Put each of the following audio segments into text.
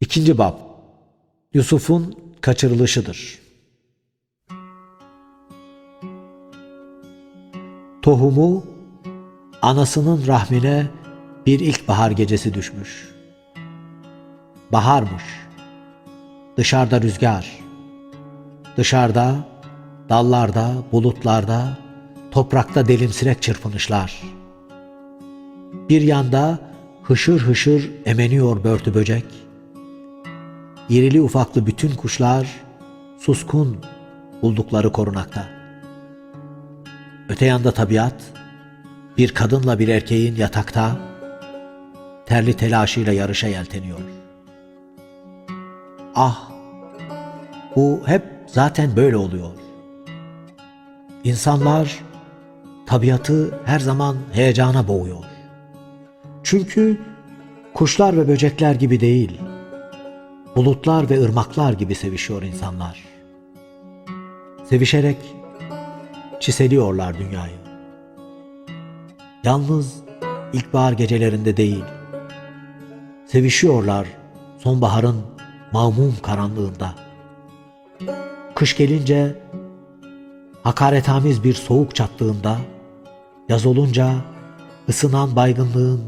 İkinci bab Yusuf'un kaçırılışıdır. Tohumu anasının rahmine bir ilkbahar gecesi düşmüş. Baharmış. Dışarıda rüzgar. Dışarıda, dallarda, bulutlarda, toprakta delimsirek çırpınışlar. Bir yanda hışır hışır emeniyor börtü böcek. İrili ufaklı bütün kuşlar suskun buldukları korunakta. Öte yanda tabiat bir kadınla bir erkeğin yatakta terli telaşıyla yarışa yelteniyor. Ah! Bu hep zaten böyle oluyor. İnsanlar tabiatı her zaman heyecana boğuyor. Çünkü kuşlar ve böcekler gibi değil, bulutlar ve ırmaklar gibi sevişiyor insanlar. Sevişerek çiseliyorlar dünyayı. Yalnız ilkbahar gecelerinde değil, sevişiyorlar sonbaharın mağmum karanlığında. Kış gelince hakaretamiz bir soğuk çattığında, yaz olunca ısınan baygınlığın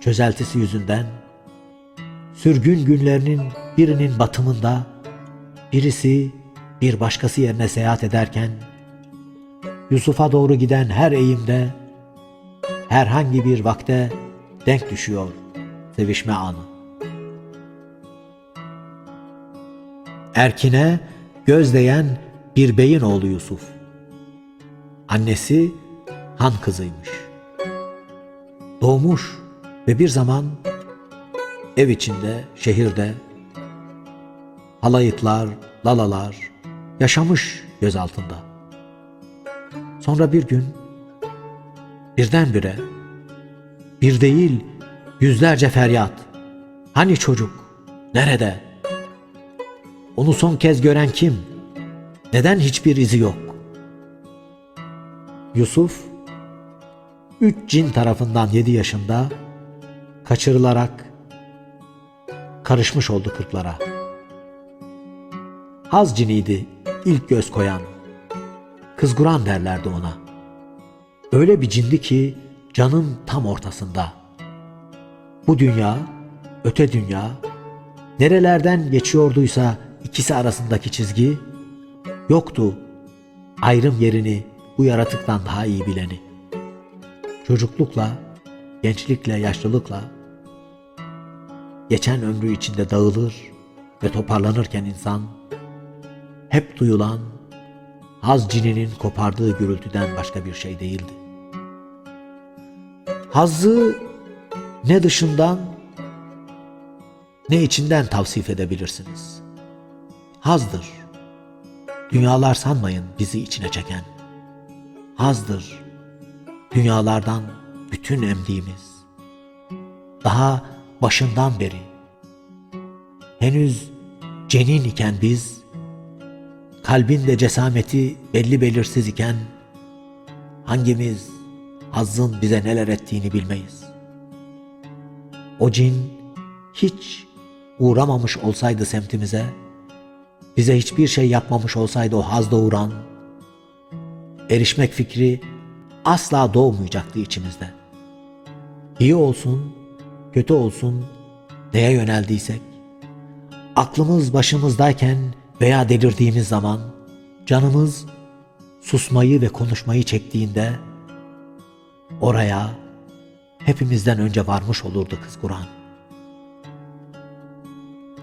çözeltisi yüzünden, sürgün günlerinin birinin batımında, birisi bir başkası yerine seyahat ederken, Yusuf'a doğru giden her eğimde, herhangi bir vakte denk düşüyor sevişme anı. Erkine göz değen bir beyin oğlu Yusuf. Annesi han kızıymış. Doğmuş ve bir zaman ev içinde, şehirde halayıtlar, lalalar yaşamış göz altında. Sonra bir gün birdenbire bir değil yüzlerce feryat. Hani çocuk? Nerede? Onu son kez gören kim? Neden hiçbir izi yok? Yusuf, üç cin tarafından yedi yaşında kaçırılarak karışmış oldu kırklara. Haz ciniydi ilk göz koyan. Kızguran derlerdi ona. Öyle bir cindi ki canın tam ortasında. Bu dünya, öte dünya, nerelerden geçiyorduysa ikisi arasındaki çizgi, yoktu ayrım yerini bu yaratıktan daha iyi bileni. Çocuklukla, gençlikle, yaşlılıkla, geçen ömrü içinde dağılır ve toparlanırken insan, hep duyulan haz cininin kopardığı gürültüden başka bir şey değildi. Hazzı ne dışından ne içinden tavsif edebilirsiniz. Hazdır. Dünyalar sanmayın bizi içine çeken. Hazdır. Dünyalardan bütün emdiğimiz. Daha başından beri. Henüz cenin iken biz, kalbin de cesameti belli belirsiz iken, hangimiz hazzın bize neler ettiğini bilmeyiz. O cin hiç uğramamış olsaydı semtimize, bize hiçbir şey yapmamış olsaydı o haz doğuran, erişmek fikri asla doğmayacaktı içimizde. İyi olsun, kötü olsun neye yöneldiysek, aklımız başımızdayken veya delirdiğimiz zaman canımız susmayı ve konuşmayı çektiğinde oraya hepimizden önce varmış olurdu kız Kur'an.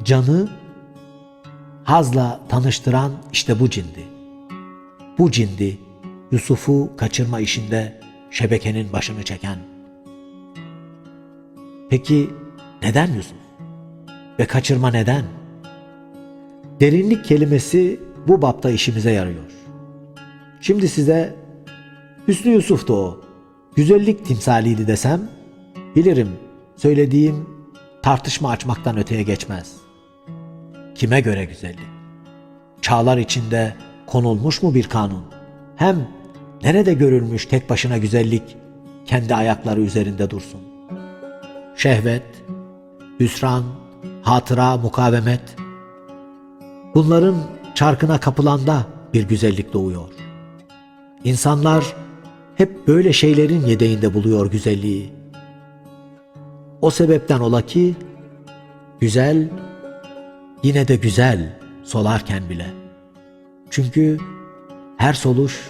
Canı hazla tanıştıran işte bu cindi. Bu cindi Yusuf'u kaçırma işinde şebekenin başını çeken. Peki neden Yusuf? Ve kaçırma neden? Derinlik kelimesi bu bapta işimize yarıyor. Şimdi size Hüsnü Yusuf'tu o. Güzellik timsaliydi desem, bilirim söylediğim tartışma açmaktan öteye geçmez. Kime göre güzellik? Çağlar içinde konulmuş mu bir kanun? Hem nerede görülmüş tek başına güzellik kendi ayakları üzerinde dursun? Şehvet, hüsran, hatıra, mukavemet. Bunların çarkına kapılanda bir güzellik doğuyor. İnsanlar hep böyle şeylerin yedeğinde buluyor güzelliği. O sebepten ola ki güzel yine de güzel solarken bile. Çünkü her soluş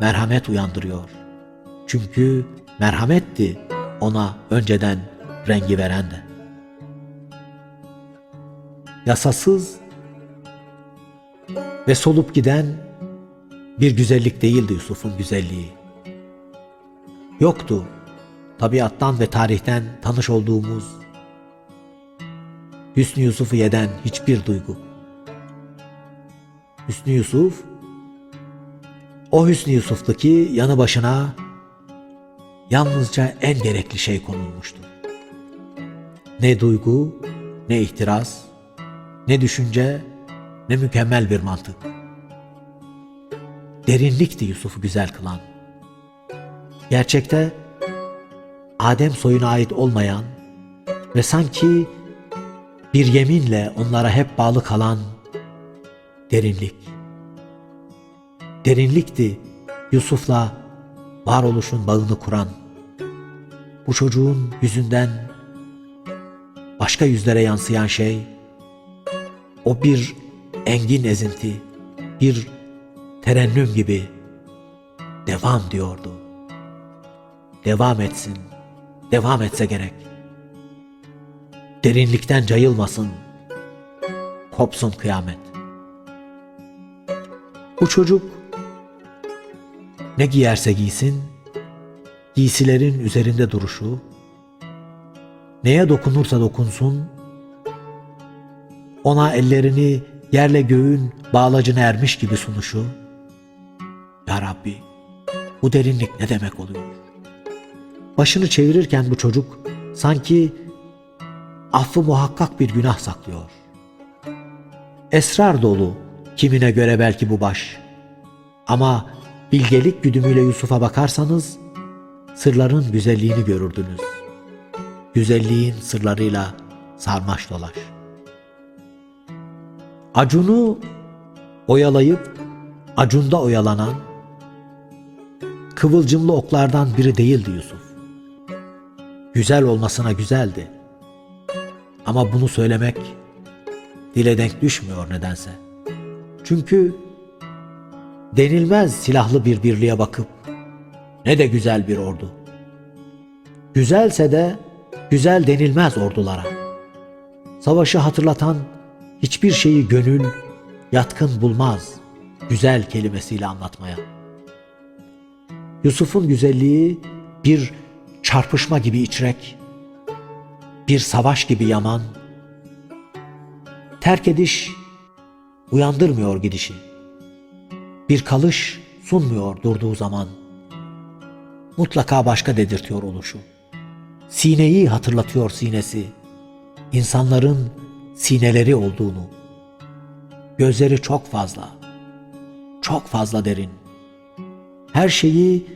merhamet uyandırıyor. Çünkü merhametti ona önceden rengi veren de. Yasasız ve solup giden bir güzellik değildi Yusuf'un güzelliği. Yoktu tabiattan ve tarihten tanış olduğumuz Hüsnü Yusuf'u yeden hiçbir duygu. Hüsnü Yusuf, o Hüsnü Yusuf'tu ki yanı başına yalnızca en gerekli şey konulmuştu. Ne duygu, ne ihtiras, ne düşünce, ne mükemmel bir mantık. Derinlikti Yusuf'u güzel kılan. Gerçekte Adem soyuna ait olmayan ve sanki bir yeminle onlara hep bağlı kalan derinlik. Derinlikti Yusuf'la varoluşun bağını kuran. Bu çocuğun yüzünden başka yüzlere yansıyan şey o bir engin ezinti, bir terennüm gibi devam diyordu. Devam etsin, devam etse gerek. Derinlikten cayılmasın, kopsun kıyamet. Bu çocuk ne giyerse giysin, giysilerin üzerinde duruşu, neye dokunursa dokunsun, ona ellerini yerle göğün bağlacına ermiş gibi sunuşu, Ya Rabbi, bu derinlik ne demek oluyor? Başını çevirirken bu çocuk sanki affı muhakkak bir günah saklıyor. Esrar dolu, kimine göre belki bu baş. Ama bilgelik güdümüyle Yusuf'a bakarsanız, sırların güzelliğini görürdünüz. Güzelliğin sırlarıyla sarmaş dolaş. Acun'u oyalayıp acunda oyalanan kıvılcımlı oklardan biri değildi Yusuf. Güzel olmasına güzeldi. Ama bunu söylemek dile denk düşmüyor nedense. Çünkü denilmez silahlı bir birliğe bakıp ne de güzel bir ordu. Güzelse de güzel denilmez ordulara. Savaşı hatırlatan hiçbir şeyi gönül yatkın bulmaz güzel kelimesiyle anlatmaya. Yusuf'un güzelliği bir çarpışma gibi içrek, bir savaş gibi yaman, terk ediş uyandırmıyor gidişi. Bir kalış sunmuyor durduğu zaman. Mutlaka başka dedirtiyor oluşu. Sineyi hatırlatıyor sinesi. İnsanların sineleri olduğunu. Gözleri çok fazla. Çok fazla derin. Her şeyi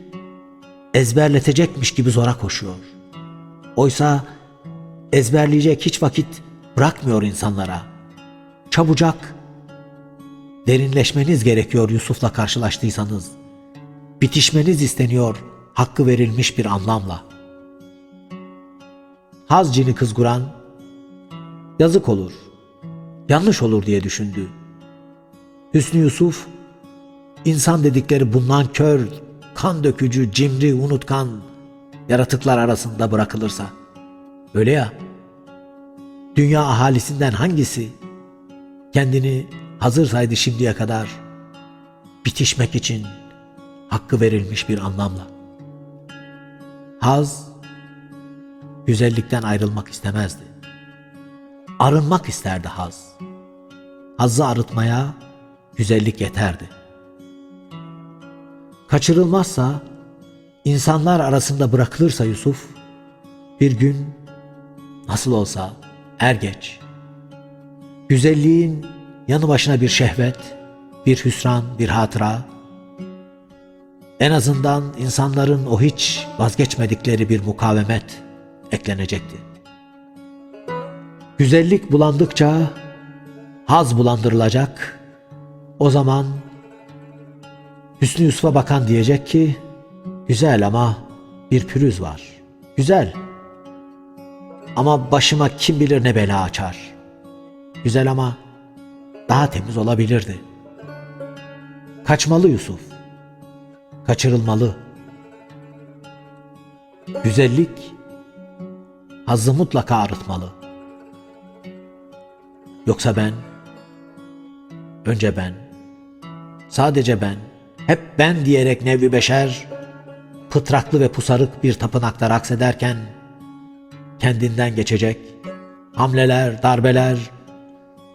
ezberletecekmiş gibi zora koşuyor. Oysa ezberleyecek hiç vakit bırakmıyor insanlara. Çabucak derinleşmeniz gerekiyor Yusuf'la karşılaştıysanız. Bitişmeniz isteniyor hakkı verilmiş bir anlamla. Haz cini kızguran, yazık olur, yanlış olur diye düşündü. Hüsnü Yusuf, insan dedikleri bundan kör, kan dökücü, cimri, unutkan yaratıklar arasında bırakılırsa. Öyle ya, dünya ahalisinden hangisi kendini hazır saydı şimdiye kadar bitişmek için hakkı verilmiş bir anlamla. Haz, güzellikten ayrılmak istemezdi. Arınmak isterdi haz. Hazzı arıtmaya güzellik yeterdi. Kaçırılmazsa, insanlar arasında bırakılırsa Yusuf, bir gün nasıl olsa er geç, güzelliğin yanı başına bir şehvet, bir hüsran, bir hatıra, en azından insanların o hiç vazgeçmedikleri bir mukavemet eklenecekti. Güzellik bulandıkça haz bulandırılacak. O zaman Hüsnü Yusuf'a bakan diyecek ki güzel ama bir pürüz var. Güzel. Ama başıma kim bilir ne bela açar. Güzel ama daha temiz olabilirdi. Kaçmalı Yusuf. Kaçırılmalı. Güzellik hazzı mutlaka arıtmalı. Yoksa ben, önce ben, sadece ben, hep ben diyerek nevi beşer, pıtraklı ve pusarık bir tapınakta raks ederken, kendinden geçecek, hamleler, darbeler,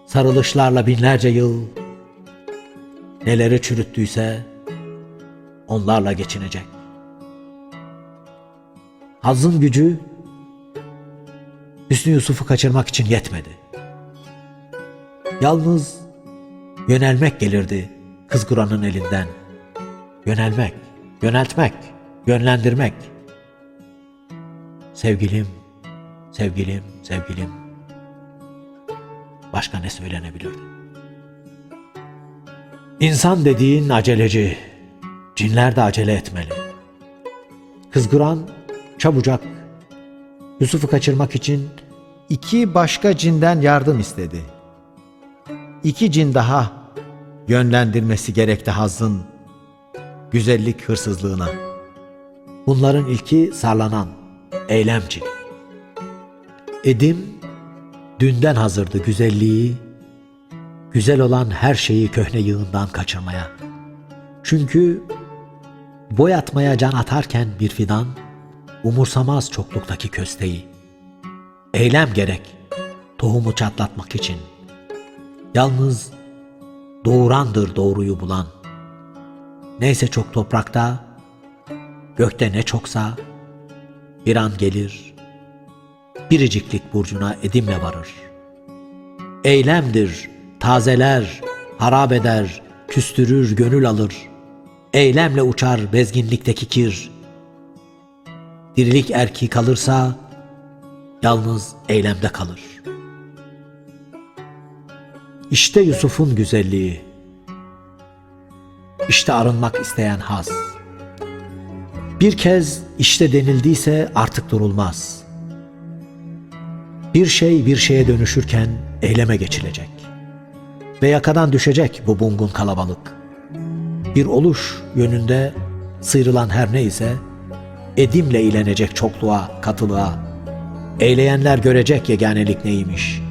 sarılışlarla binlerce yıl, neleri çürüttüyse onlarla geçinecek. Hazın gücü Hüsnü Yusuf'u kaçırmak için yetmedi. Yalnız yönelmek gelirdi kızguranın elinden. Yönelmek, yöneltmek, yönlendirmek. Sevgilim, sevgilim, sevgilim. Başka ne söylenebilirdi? İnsan dediğin aceleci, cinler de acele etmeli. Kızgıran çabucak Yusuf'u kaçırmak için İki başka cinden yardım istedi. İki cin daha yönlendirmesi gerekti Hazz'ın güzellik hırsızlığına. bunların ilki sarlanan eylemci. Edim dünden hazırdı güzelliği, güzel olan her şeyi köhne yığından kaçırmaya. Çünkü boyatmaya can atarken bir fidan, umursamaz çokluktaki kösteği. Eylem gerek, tohumu çatlatmak için. Yalnız doğurandır doğruyu bulan. Neyse çok toprakta, gökte ne çoksa, bir an gelir, biriciklik burcuna edimle varır. Eylemdir, tazeler, harap eder, küstürür, gönül alır. Eylemle uçar bezginlikteki kir. Dirilik erki kalırsa, yalnız eylemde kalır. İşte Yusuf'un güzelliği. İşte arınmak isteyen haz. Bir kez işte denildiyse artık durulmaz. Bir şey bir şeye dönüşürken eyleme geçilecek. Ve yakadan düşecek bu bungun kalabalık. Bir oluş yönünde sıyrılan her neyse edimle ilenecek çokluğa, katılığa. Eyleyenler görecek yeganelik neymiş.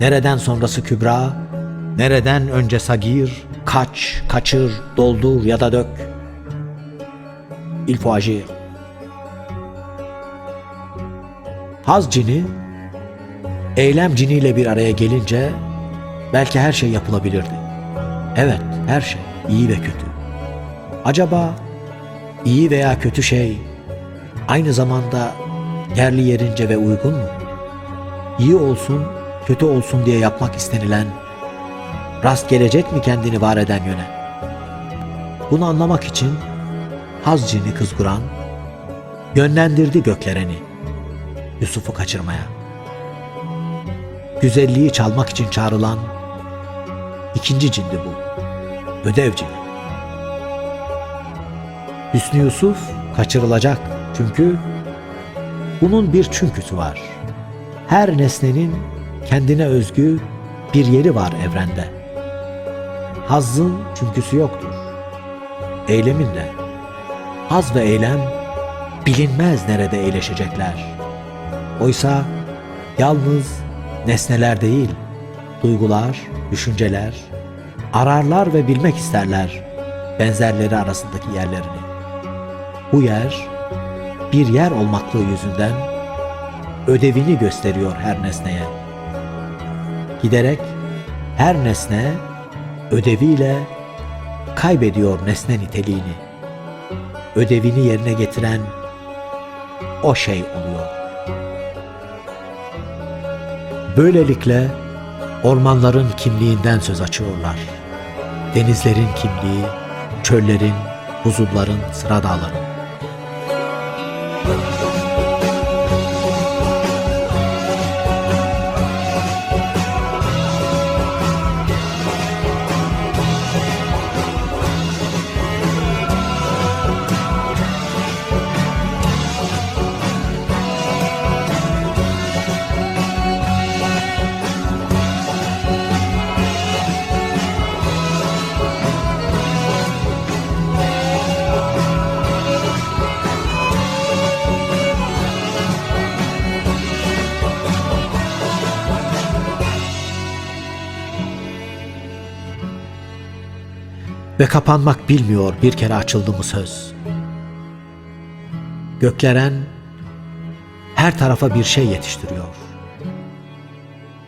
Nereden sonrası kübra, nereden önce sagir, kaç, kaçır, doldur ya da dök. Il faut. Haz cini, eylem ciniyle bir araya gelince belki her şey yapılabilirdi. Evet, her şey, iyi ve kötü. Acaba iyi veya kötü şey aynı zamanda yerli yerince ve uygun mu? İyi olsun, kötü olsun diye yapmak istenilen, rast gelecek mi kendini var eden yöne? Bunu anlamak için haz cini kızguran, yönlendirdi göklereni Yusuf'u kaçırmaya. Güzelliği çalmak için çağrılan ikinci cindi bu, ödev cini. Hüsnü Yusuf kaçırılacak çünkü bunun bir çünküsü var. Her nesnenin kendine özgü bir yeri var evrende. Hazzın çünküsü yoktur. Eylemin de. Haz ve eylem bilinmez nerede eğleşecekler. Oysa yalnız nesneler değil, duygular, düşünceler, ararlar ve bilmek isterler benzerleri arasındaki yerlerini. Bu yer bir yer olmaklığı yüzünden ödevini gösteriyor her nesneye. Giderek her nesne ödeviyle kaybediyor nesne niteliğini. Ödevini yerine getiren o şey oluyor. Böylelikle ormanların kimliğinden söz açıyorlar. Denizlerin kimliği, çöllerin, buzulların, sıra dağların. Ve kapanmak bilmiyor bir kere açıldı mı söz. Gökleren her tarafa bir şey yetiştiriyor.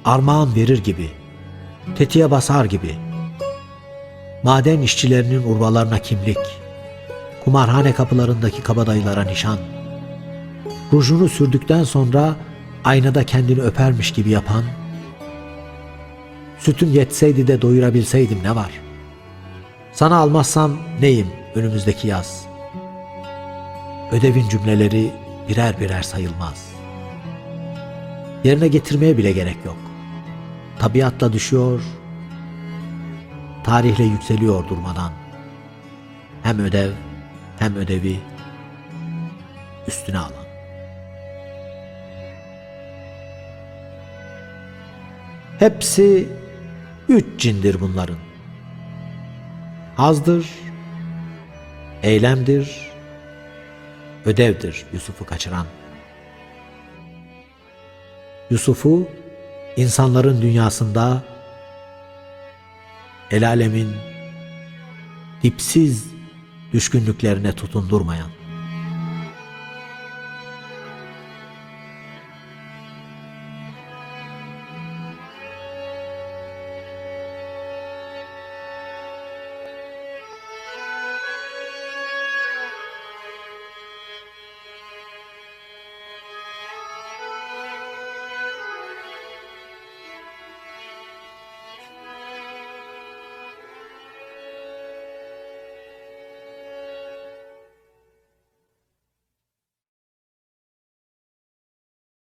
Armağan verir gibi, tetiğe basar gibi. Maden işçilerinin urbalarına kimlik, kumarhane kapılarındaki kabadayılara nişan, rujunu sürdükten sonra aynada kendini öpermiş gibi yapan, sütüm yetseydi de doyurabilseydim ne var? Sana almazsam neyim önümüzdeki yaz? Ödevin cümleleri birer birer sayılmaz. Yerine getirmeye bile gerek yok. Tabiatla düşüyor, tarihle yükseliyor durmadan. Hem ödev hem ödevi üstüne alan. Hepsi üç cindir bunların. Hazdır, eylemdir, ödevdir Yusuf'u kaçıran. Yusuf'u insanların dünyasında el alemin dipsiz düşkünlüklerine tutundurmayan.